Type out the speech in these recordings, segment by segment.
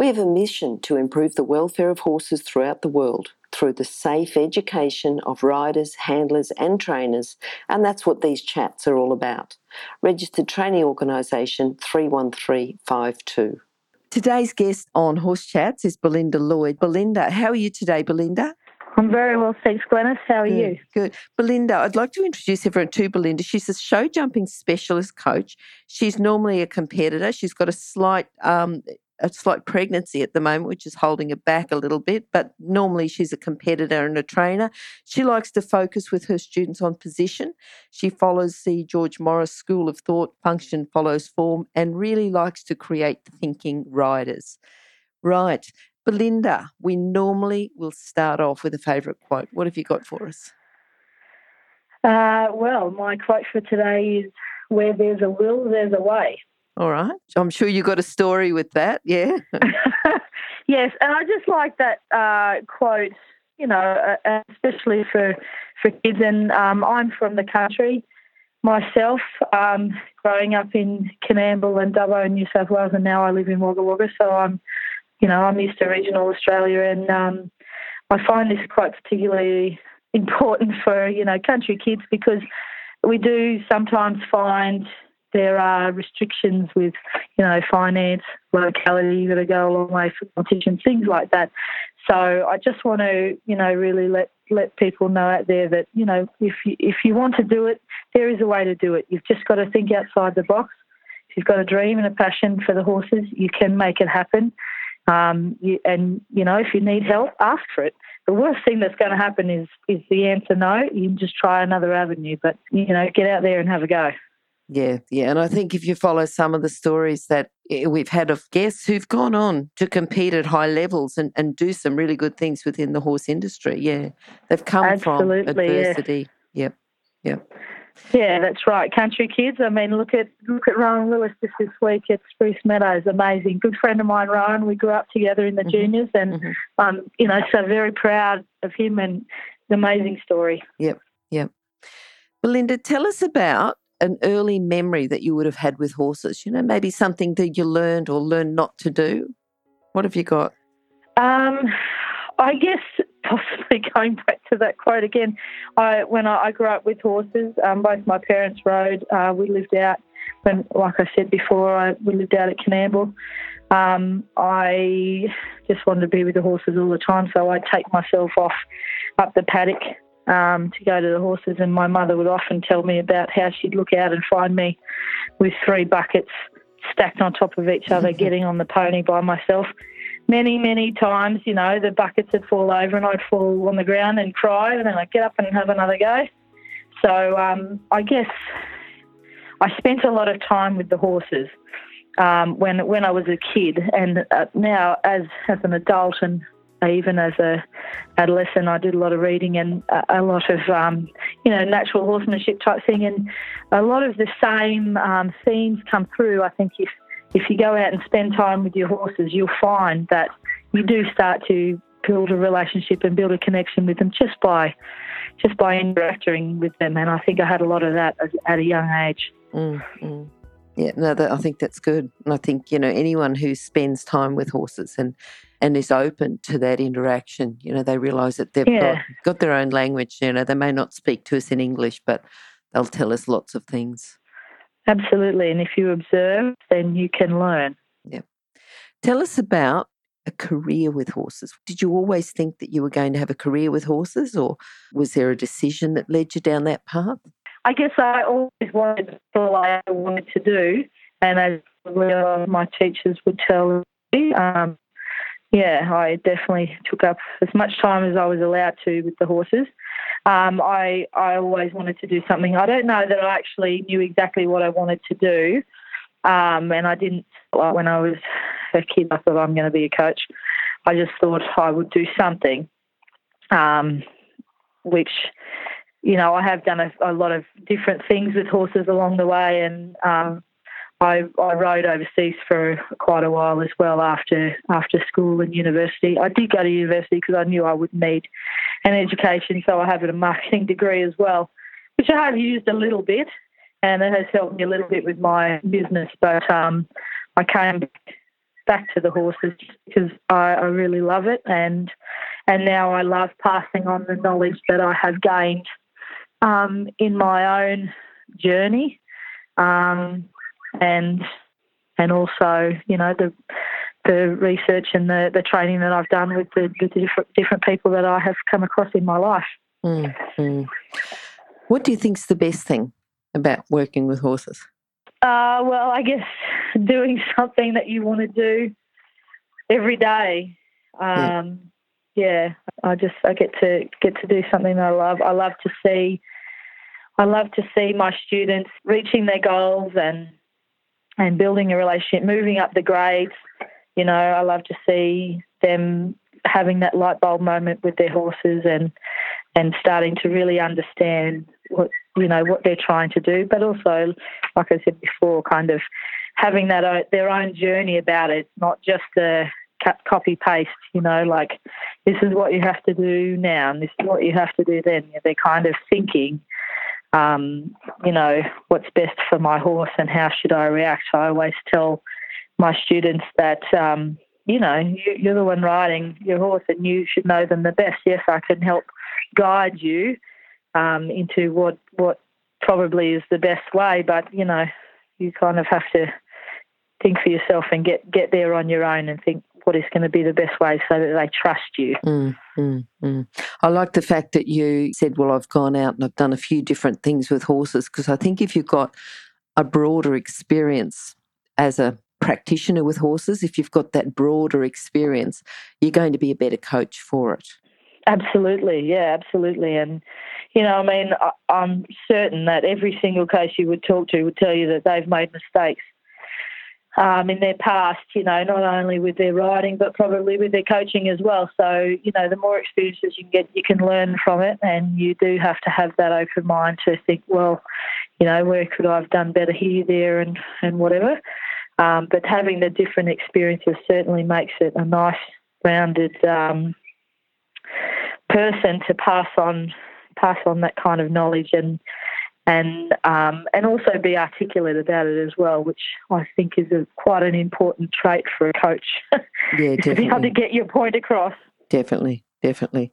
We have a mission to improve the welfare of horses throughout the world through the safe education of riders, handlers, and trainers, and that's what these chats are all about. Registered Training Organisation 31352. Today's guest on Horse Chats is Belinda Lloyd. Belinda, how are you today, Belinda? I'm very well, thanks, Glenys. How are good, you? Good. Belinda, I'd like to introduce everyone to Belinda. She's a show jumping specialist coach. She's normally a competitor. She's got a slight um, a slight pregnancy at the moment, which is holding her back a little bit. But normally she's a competitor and a trainer. She likes to focus with her students on position. She follows the George Morris School of Thought, function follows form, and really likes to create thinking riders. Right. Belinda, we normally will start off with a favourite quote. What have you got for us? Uh, well, my quote for today is Where there's a will, there's a way. All right. I'm sure you got a story with that. Yeah. yes, and I just like that uh, quote. You know, uh, especially for for kids. And um, I'm from the country myself, um, growing up in Coonamble and Dubbo, New South Wales, and now I live in Wagga Wagga. So I'm, you know, I'm used to regional Australia, and um, I find this quite particularly important for you know country kids because we do sometimes find there are restrictions with, you know, finance, locality that go a long way for competition, things like that. So I just want to, you know, really let let people know out there that, you know, if you, if you want to do it, there is a way to do it. You've just got to think outside the box. If you've got a dream and a passion for the horses, you can make it happen. Um, you, and you know, if you need help, ask for it. The worst thing that's going to happen is is the answer no. You can just try another avenue, but you know, get out there and have a go. Yeah, yeah. And I think if you follow some of the stories that eh, we've had of guests who've gone on to compete at high levels and, and do some really good things within the horse industry, yeah, they've come Absolutely, from adversity. Yeah. Yep, yep. Yeah, that's right. Country kids. I mean, look at look at Rowan Willis just this week at Spruce Meadows. Amazing. Good friend of mine, Rowan. We grew up together in the mm-hmm. juniors, and mm-hmm. um, you know, so very proud of him and the amazing story. Yep, yep. Belinda, tell us about an early memory that you would have had with horses? You know, maybe something that you learned or learned not to do. What have you got? Um, I guess possibly going back to that quote again. I when I, I grew up with horses, um, both my parents rode. Uh, we lived out when, like I said before, I, we lived out at Coonamble. Um, I just wanted to be with the horses all the time, so I'd take myself off up the paddock um, to go to the horses, and my mother would often tell me about how she'd look out and find me with three buckets stacked on top of each other, getting on the pony by myself. Many, many times, you know, the buckets would fall over and I'd fall on the ground and cry, and then I'd get up and have another go. So um, I guess I spent a lot of time with the horses um, when when I was a kid, and uh, now as as an adult and even as a adolescent, I did a lot of reading and a, a lot of, um, you know, natural horsemanship type thing. And a lot of the same um, themes come through. I think if, if you go out and spend time with your horses, you'll find that you do start to build a relationship and build a connection with them just by just by interacting with them. And I think I had a lot of that at a young age. Mm, mm. Yeah, no, that, I think that's good. And I think, you know, anyone who spends time with horses and and is open to that interaction. You know, they realise that they've yeah. got, got their own language. You know, they may not speak to us in English, but they'll tell us lots of things. Absolutely. And if you observe, then you can learn. Yeah. Tell us about a career with horses. Did you always think that you were going to have a career with horses, or was there a decision that led you down that path? I guess I always wanted all I wanted to do, and as my teachers would tell me, um, yeah, I definitely took up as much time as I was allowed to with the horses. Um, I I always wanted to do something. I don't know that I actually knew exactly what I wanted to do, um, and I didn't. Well, when I was a kid, I thought I'm going to be a coach. I just thought I would do something, um, which you know I have done a, a, lot of different things with horses along the way, and um, I, I rode overseas for quite a while as well after after school and university. I did go to university because I knew I would need an education, so I have a marketing degree as well, which I have used a little bit, and it has helped me a little bit with my business. But um, I came back to the horses because I, I really love it, and and now I love passing on the knowledge that I have gained um, in my own journey. Um, and and also you know the the research and the, the training that I've done with the, the different different people that I have come across in my life. Mm-hmm. What do you think is the best thing about working with horses? Uh, well, I guess doing something that you want to do every day. Um, yeah. yeah, I just I get to get to do something that I love. I love to see I love to see my students reaching their goals and and building a relationship, moving up the grades. You know, I love to see them having that light bulb moment with their horses and and starting to really understand what you know what they're trying to do, but also, like I said before, kind of having that uh, their own journey about it, not just a copy paste. You know, like this is what you have to do now, and this is what you have to do then. They're kind of thinking um, you know, what's best for my horse and how should I react. I always tell my students that, um, you know, you, are the one riding your horse and you should know them the best. Yes, I can help guide you um, into what, what probably is the best way, but, you know, you kind of have to think for yourself and get, get there on your own and think what is going to be the best way so that they trust you. Mm, mm, mm. I like the fact that you said, Well, I've gone out and I've done a few different things with horses because I think if you've got a broader experience as a practitioner with horses, if you've got that broader experience, you're going to be a better coach for it. Absolutely, yeah, absolutely. And, you know, I mean, I'm certain that every single case you would talk to would tell you that they've made mistakes um, in their past, you know, not only with their riding, but probably with their coaching as well. So, you know, the more experiences you can get, you can learn from it. And you do have to have that open mind to think, well, you know, where could I have done better here, there, and, and whatever. Um, but having the different experiences certainly makes it a nice, rounded um, person to pass on pass on that kind of knowledge and and um, and also be articulate about it as well, which I think is a, quite an important trait for a coach. Yeah, definitely. to be able to get your point across. Definitely, definitely.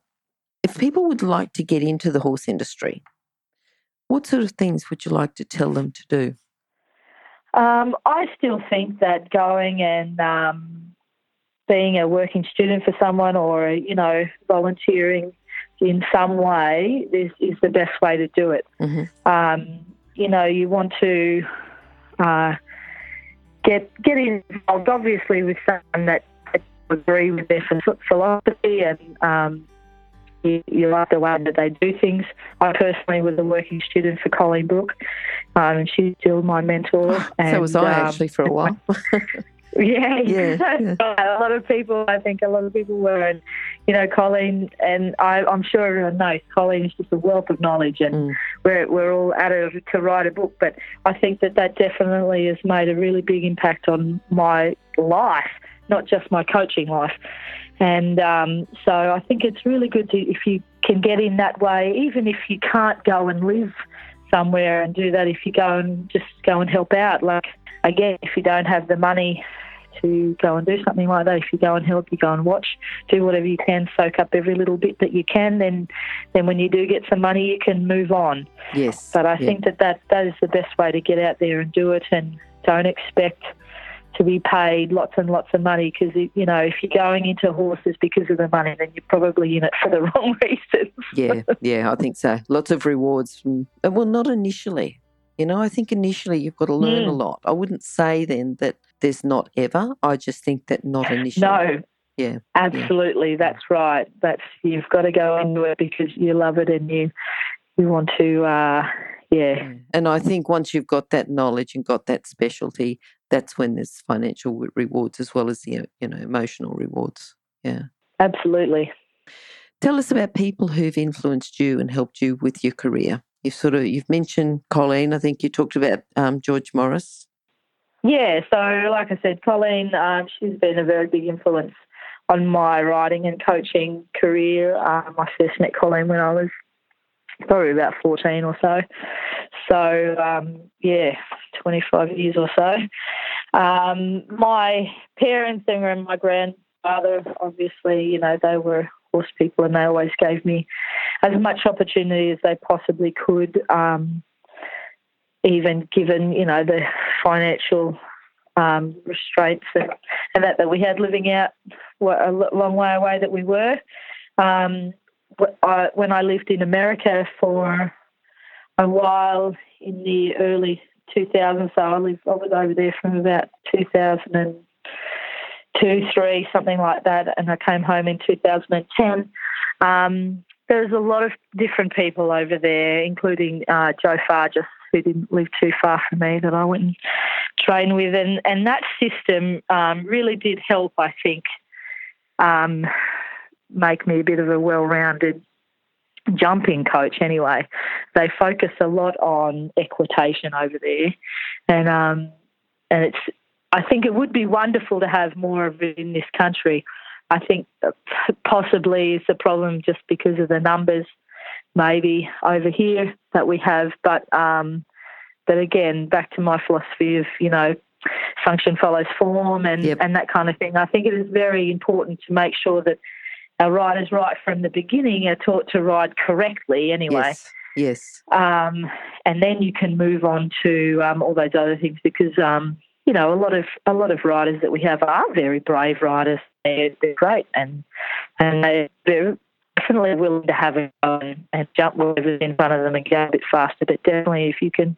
If people would like to get into the horse industry, what sort of things would you like to tell them to do? Um, I still think that going and um, being a working student for someone, or you know, volunteering in some way is, is the best way to do it. Mm-hmm. Um, you know, you want to uh, get get involved, obviously, with someone that, that agree with their philosophy and um, you, you, like the way that they do things. I personally was a working student for Colleen Brook, um, and she's still my mentor. And, so was I um, actually for a while. Yeah, yeah, a lot of people, I think a lot of people were, and you know, Colleen, and I, am sure everyone knows Colleen is just a wealth of knowledge, and mm. we're we're all at it to write a book. But I think that that definitely has made a really big impact on my life, not just my coaching life. And um, so I think it's really good to if you can get in that way, even if you can't go and live somewhere and do that. If you go and just go and help out, like again, if you don't have the money to go and do something like that. If you go and help, you go and watch, do whatever you can, soak up every little bit that you can. Then, then when you do get some money, you can move on. Yes. But I yeah. think that, that that is the best way to get out there and do it, and don't expect to be paid lots and lots of money because you know if you're going into horses because of the money, then you're probably in it for the wrong reasons. yeah, yeah, I think so. Lots of rewards from uh, well, not initially. You know, I think initially you've got to learn mm. a lot. I wouldn't say then that there's not ever. I just think that not initially. No. Yeah. Absolutely. Yeah. That's right. That's you've got to go into it because you love it and you you want to uh yeah. And I think once you've got that knowledge and got that specialty, that's when there's financial rewards as well as the you know emotional rewards. Yeah. Absolutely. Tell us about people who've influenced you and helped you with your career. You've sort of you've mentioned Colleen. I think you talked about um, George Morris. Yeah, so like I said, Colleen, um, she's been a very big influence on my riding and coaching career. Um, I first met Colleen when I was probably about 14 or so. So, um, yeah, 25 years or so. Um, my parents and my grandfather, obviously, you know, they were horse people and they always gave me as much opportunity as they possibly could, um, even given, you know, the financial um, restraints and, and, that that we had living out a long way away that we were. Um, I, when I lived in America for a while in the early 2000s, so I, lived, I was over there from about 2002, three, something like that, and I came home in 2010. Um, there's a lot of different people over there, including uh, Joe Fargis, who didn't live too far from me, that I went and trained with, and and that system um, really did help. I think um, make me a bit of a well-rounded jumping coach. Anyway, they focus a lot on equitation over there, and um, and it's. I think it would be wonderful to have more of it in this country. I think possibly is the problem just because of the numbers, maybe over here that we have. But um, but again, back to my philosophy of you know function follows form and yep. and that kind of thing. I think it is very important to make sure that our riders right from the beginning are taught to ride correctly anyway. Yes. Yes. Um, and then you can move on to um, all those other things because um, you know a lot of a lot of riders that we have are very brave riders. They're, they're great and and they're definitely willing to have a go and jump whatever's in front of them and go a bit faster. But definitely, if you can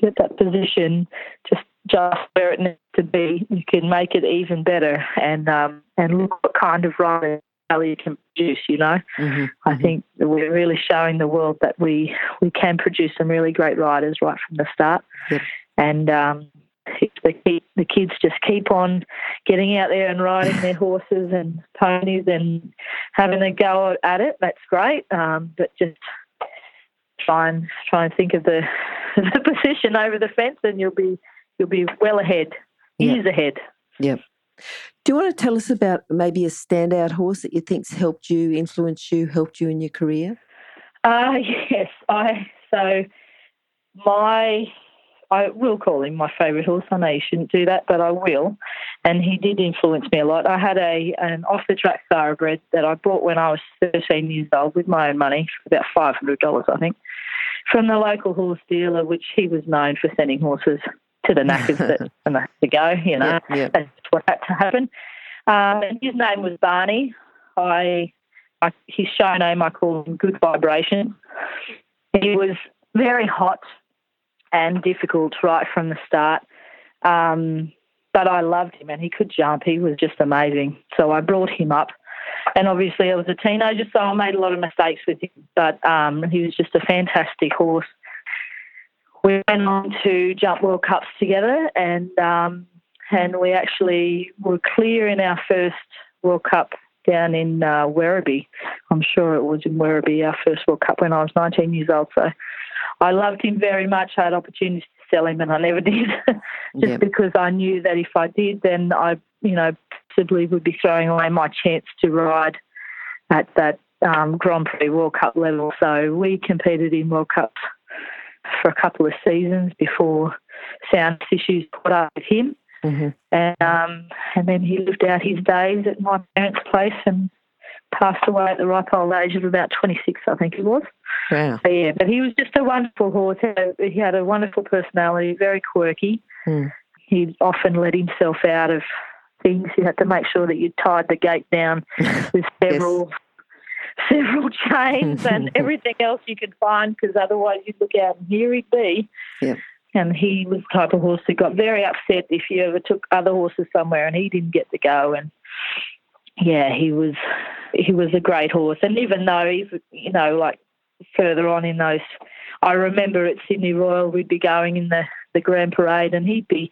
get that position just just where it needs to be, you can make it even better. And um, and look what kind of rider you can produce. You know, mm-hmm. I mm-hmm. think we're really showing the world that we we can produce some really great riders right from the start. Yep. And um, if the, keep, the kids just keep on getting out there and riding their horses and ponies and having a go at it, that's great. Um, but just try and try and think of the the position over the fence, and you'll be you'll be well ahead, years yep. ahead. Yep. Do you want to tell us about maybe a standout horse that you think's helped you, influenced you, helped you in your career? Uh, yes, I so my I will call him my favourite horse. I know you shouldn't do that, but I will. And he did influence me a lot. I had a an off the track thoroughbred that I bought when I was 13 years old with my own money for about $500, I think, from the local horse dealer, which he was known for sending horses to the knackers that and they to go. You know, yeah, yeah. that's what had to happen. Um, and his name was Barney. I, I his show name I call him Good Vibration. He was very hot and difficult right from the start. Um, but I loved him and he could jump. He was just amazing. So I brought him up. And obviously, I was a teenager, so I made a lot of mistakes with him. But um, he was just a fantastic horse we went on to jump World Cups together, and um, and we actually were clear in our first World Cup down in uh, Werribee. I'm sure it was in Werribee, our first World Cup when I was 19 years old. So I loved him very much. I had opportunities to sell him, and I never did, just yep. because I knew that if I did, then I, you know, possibly would be throwing away my chance to ride at that um, Grand Prix World Cup level. So we competed in World Cups for a couple of seasons before sound issues caught up with him. Mm-hmm. And um, and then he lived out his days at my parents' place and passed away at the ripe old age of about 26, I think he was. Yeah. So, yeah, but he was just a wonderful horse. He had a wonderful personality, very quirky. Mm. He often let himself out of things. You had to make sure that you tied the gate down with several yes several chains and everything else you could find because otherwise you'd look out and here he'd be. Yeah. And he was the type of horse that got very upset if you ever took other horses somewhere and he didn't get to go. And yeah, he was he was a great horse. And even though he's you know like further on in those, I remember at Sydney Royal we'd be going in the the Grand Parade and he'd be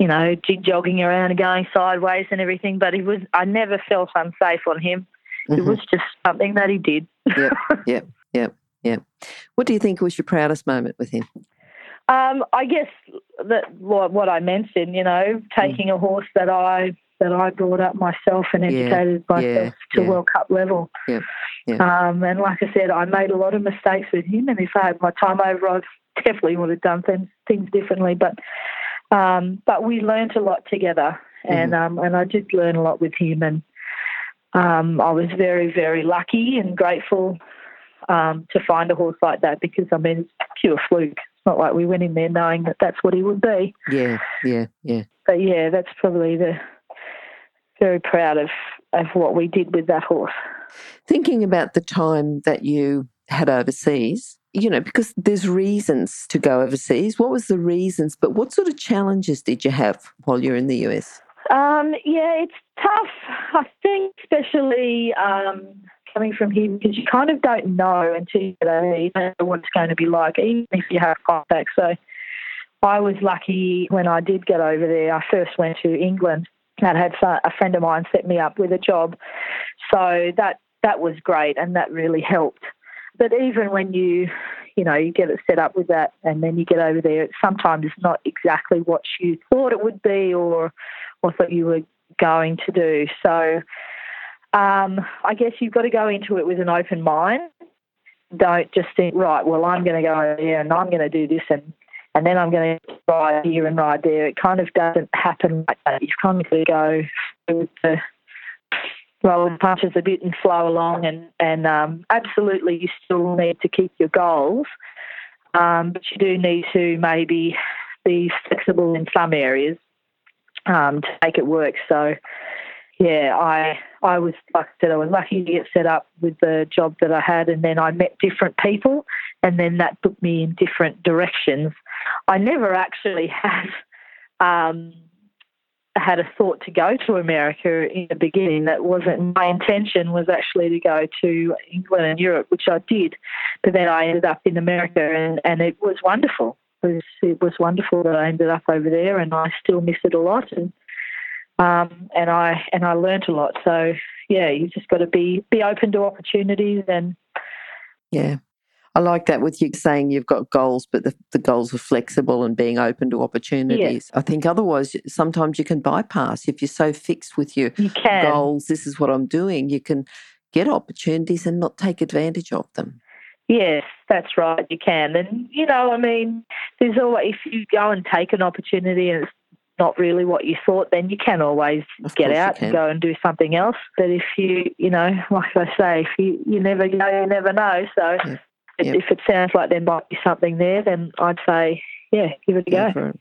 you know, jig jogging around and going sideways and everything. But he was, I never felt unsafe on him. It Mhm. was just something that he did. Yep, yep, yep, yep. What do you think was your proudest moment with him? Um, I guess that what, what I mentioned, you know, taking a horse that I that I brought up myself and Yeah, educated myself yeah, to yeah. World Cup level. Yeah, yeah. Um, and like I said, I made a lot of mistakes with him, and if I had my time over, I definitely would have done things things differently. But um, but we learnt a lot together, and Mm-hmm. um, and I did learn a lot with him, and um, I was very very lucky and grateful um, to find a horse like that because I mean it's pure fluke. It's not like we went in there knowing that that's what he would be. Yeah, yeah, yeah. But yeah, that's probably the very proud of of what we did with that horse. Thinking about the time that you had overseas, you know, because there's reasons to go overseas. What was the reasons? But what sort of challenges did you have while you're in the US? Um, yeah, it's tough. I think, especially um, coming from here, because you kind of don't know until you get over. You don't know what it's going to be like, even if you have contact. So I was lucky when I did get over there. I first went to England and had a friend of mine set me up with a job. So that that was great, and that really helped. But even when you, you know, you get it set up with that, and then you get over there, sometimes it's not exactly what you thought it would be, or or thought you were going to do. So um, I guess you've got to go into it with an open mind. Don't just think, right, well, I'm going to go over there and I'm going to do this and, and then I'm going to ride here and ride there. It kind of doesn't happen like that. You've kind of to go with the roll the punches a bit and flow along. And, and um, absolutely, you still need to keep your goals, um, but you do need to maybe be flexible in some areas um, to make it work. So, yeah, I I was like I said, I was lucky to get set up with the job that I had, and then I met different people, and then that took me in different directions. I never actually had um, had a thought to go to America in the beginning. That wasn't my intention. Was actually to go to England and Europe, which I did, but then I ended up in America, and, and it was wonderful it was, it was wonderful that I ended up over there, and I still miss it a lot. And um, and I and I learnt a lot. So yeah, you just got to be be open to opportunities and Yeah. I like that with you saying you've got goals, but the, the goals are flexible and being open to opportunities. I think otherwise, sometimes you can bypass if you're so fixed with your you can. goals. This is what I'm doing. You can get opportunities and not take advantage of them. Yes, that's right. You can, and you know, I mean, there's always if you go and take an opportunity and it's not really what you thought, then you can always Of get out and go and do something else. But if you, you know, like I say, if you you never go, you never know. So Yeah. If- if it sounds like there might be something there, then I'd say, yeah, give it a Go go.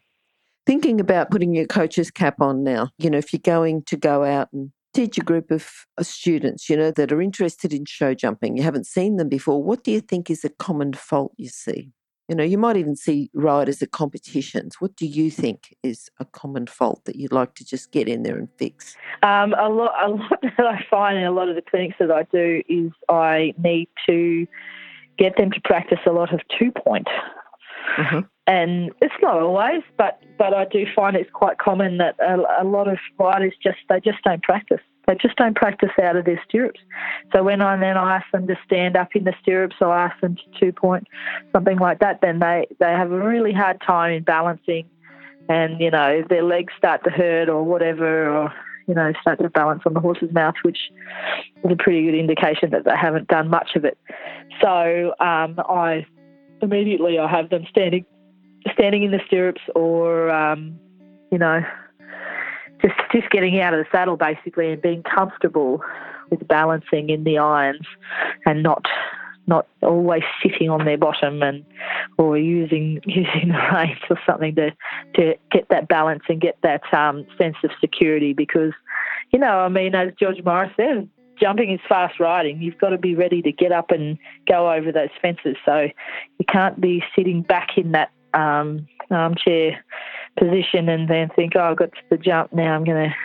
Thinking about putting your coach's cap on now, you know, if you're going to go out and teach a group of students, you know, that are interested in show jumping, you haven't seen them before, what do you think is a common fault you see? You know, you might even see riders at competitions. What do you think is a common fault that you'd like to just get in there and fix? Um, a lot, a lot that I find in a lot of the clinics that I do is I need to get them to practice a lot of two point, Uh-huh. and it's not always, but but I do find it's quite common that a, a lot of riders just they just don't practice. They just don't practice out of their stirrups. So when I then I ask them to stand up in the stirrups, or I ask them to two point, something like that, then they they have a really hard time in balancing, and you know their legs start to hurt or whatever, or you know, start to balance on the horse's mouth, which is a pretty good indication that they haven't done much of it. So um, I immediately I have them standing standing in the stirrups or um, you know just just getting out of the saddle basically and being comfortable with balancing in the irons and not not always sitting on their bottom and or using using the reins or something to to get that balance and get that um, sense of security because you know I mean as George Morris said jumping is fast riding. You've got to be ready to get up and go over those fences. So you can't be sitting back in that um, armchair position and then think oh I've got to the jump. Now I'm going to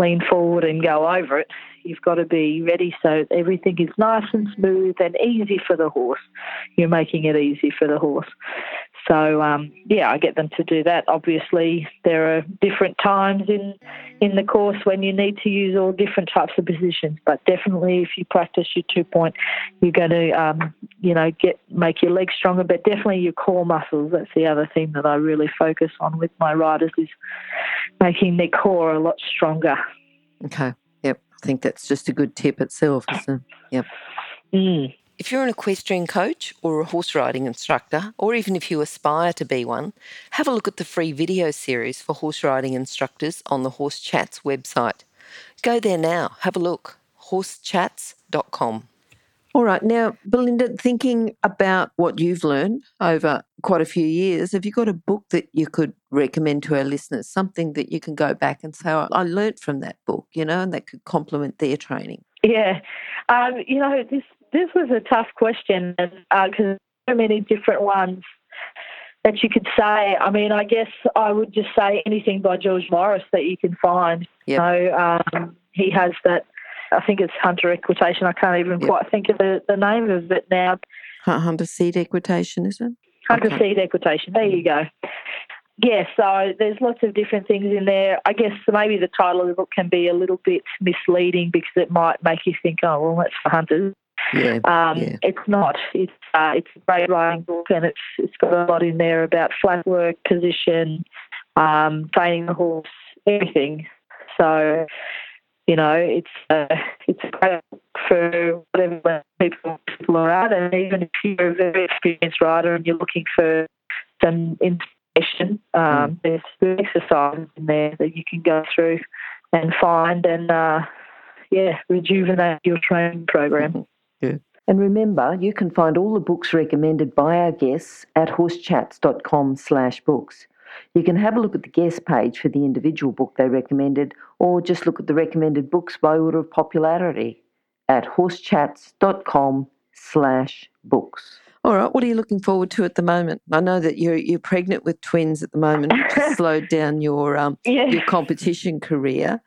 lean forward and go over it You've got to be ready so everything is nice and smooth and easy for the horse. You're making it easy for the horse. So um, yeah, I get them to do that. Obviously, there are different times in in the course when you need to use all different types of positions. But definitely, if you practice your two point, you're going to um, you know get make your legs stronger. But definitely your core muscles. That's the other thing that I really focus on with my riders is making their core a lot stronger. Okay. Yep. I think that's just a good tip itself, isn't it? Yep. Mm. If you're an equestrian coach or a horse riding instructor, or even if you aspire to be one, have a look at the free video series for horse riding instructors on the Horse Chats website. Go there now, have a look. horsechats.com. All right, now, Belinda, thinking about what you've learned over quite a few years, have you got a book that you could recommend to our listeners? Something that you can go back and say, oh, I learnt from that book, you know, and that could complement their training? Yeah, um, you know, this this was a tough question because uh, so many different ones that you could say. I mean, I guess I would just say anything by George Morris that you can find. Yep. So um, he has that. I think it's Hunter Equitation. I can't even yep. quite think of the, the name of it now. Hunter Seat Equitation, is it? Hunter okay. Seat Equitation. There you go. Yeah, so there's lots of different things in there. I guess maybe the title of the book can be a little bit misleading because it might make you think, oh, well, that's for hunters. Yeah, um, yeah. It's not. It's uh, it's a great writing book, and it's it's got a lot in there about flat work, position, um, training the horse, everything. So, you know, it's uh, it's great for whatever people people are at, and even if you're a very experienced rider and you're looking for some information, um, mm. there's exercises in there that you can go through and find and. Uh, yeah, rejuvenate your training program. Mm-hmm. Yeah. And remember, you can find all the books recommended by our guests at horsechats.com slash books. You can have a look at the guest page for the individual book they recommended, or just look at the recommended books by order of popularity at horsechats.com slash books. All right, what are you looking forward to at the moment? I know that you're you're pregnant with twins at the moment, which has slowed down your um, yeah. your competition career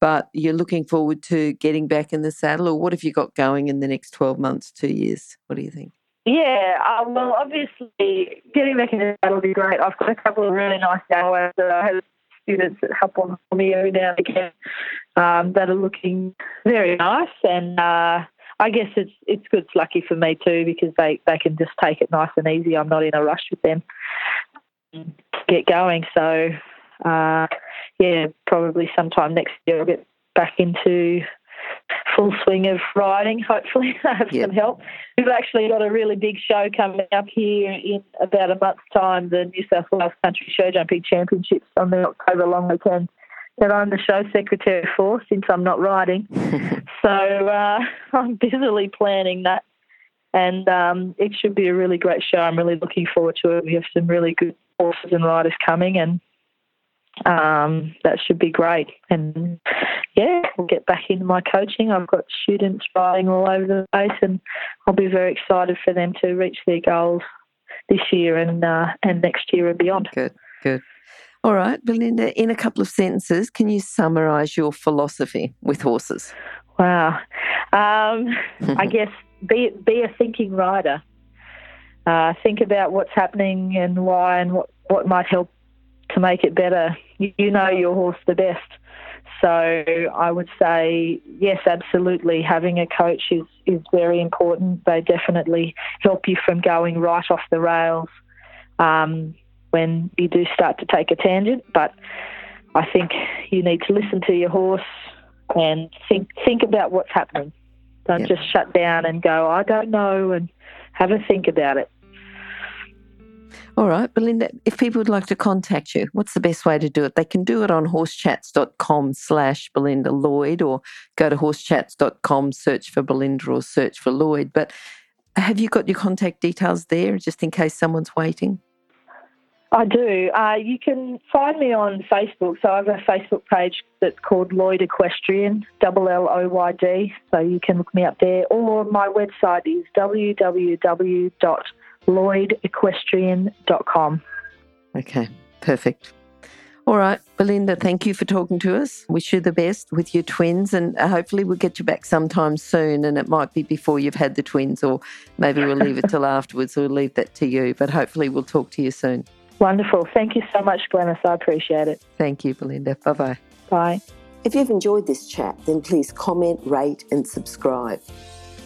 but you're looking forward to getting back in the saddle, or what have you got going in the next 12 months, two years? What do you think? Yeah, uh, well, obviously, getting back in that will be great. I've got a couple of really nice hours that I have students that help on for me every now and again um, that are looking very nice, and uh, I guess it's it's good. It's lucky for me too because they they can just take it nice and easy. I'm not in a rush with them to get going, so uh, yeah, probably sometime next year I'll get back into full swing of riding. Hopefully, I have yep. some help. We've actually got a really big show coming up here in about a month's time, the New South Wales Country Show Jumping Championships on the October long weekend. That I'm the show secretary for since I'm not riding. so uh, I'm busily planning that. And um, it should be a really great show. I'm really looking forward to it. We have some really good horses and riders coming, and um, that should be great. And yeah, we'll get back into my coaching. I've got students riding all over the place, and I'll be very excited for them to reach their goals this year and uh, and next year and beyond. Good, good. All right, Belinda, in a couple of sentences, can you summarise your philosophy with horses? Wow. Um, I guess be, be a thinking rider. Uh, think about what's happening and why and what, what might help to make it better. You know your horse the best. So I would say, yes, absolutely. Having a coach is, is very important. They definitely help you from going right off the rails um, when you do start to take a tangent. But I think you need to listen to your horse and think think about what's happening. Don't yep. just shut down and go, I don't know, and have a think about it. All right, Belinda, if people would like to contact you, what's the best way to do it? They can do it on horsechats.com slash Belinda Lloyd or go to horsechats.com, search for Belinda or search for Lloyd. But have you got your contact details there just in case someone's waiting? I do. Uh, you can find me on Facebook. So I have a Facebook page that's called Lloyd Equestrian, double L O Y D. So you can look me up there. Or my website is www lloydequestrian.com. Okay, perfect. All right, Belinda, thank you for talking to us. Wish you the best with your twins, and hopefully we'll get you back sometime soon. And it might be before you've had the twins, or maybe we'll leave it till afterwards. We'll leave that to you, but hopefully we'll talk to you soon. Wonderful. Thank you so much, Glenys. I appreciate it. Thank you, Belinda. Bye bye. Bye. If you've enjoyed this chat, then please comment, rate, and subscribe.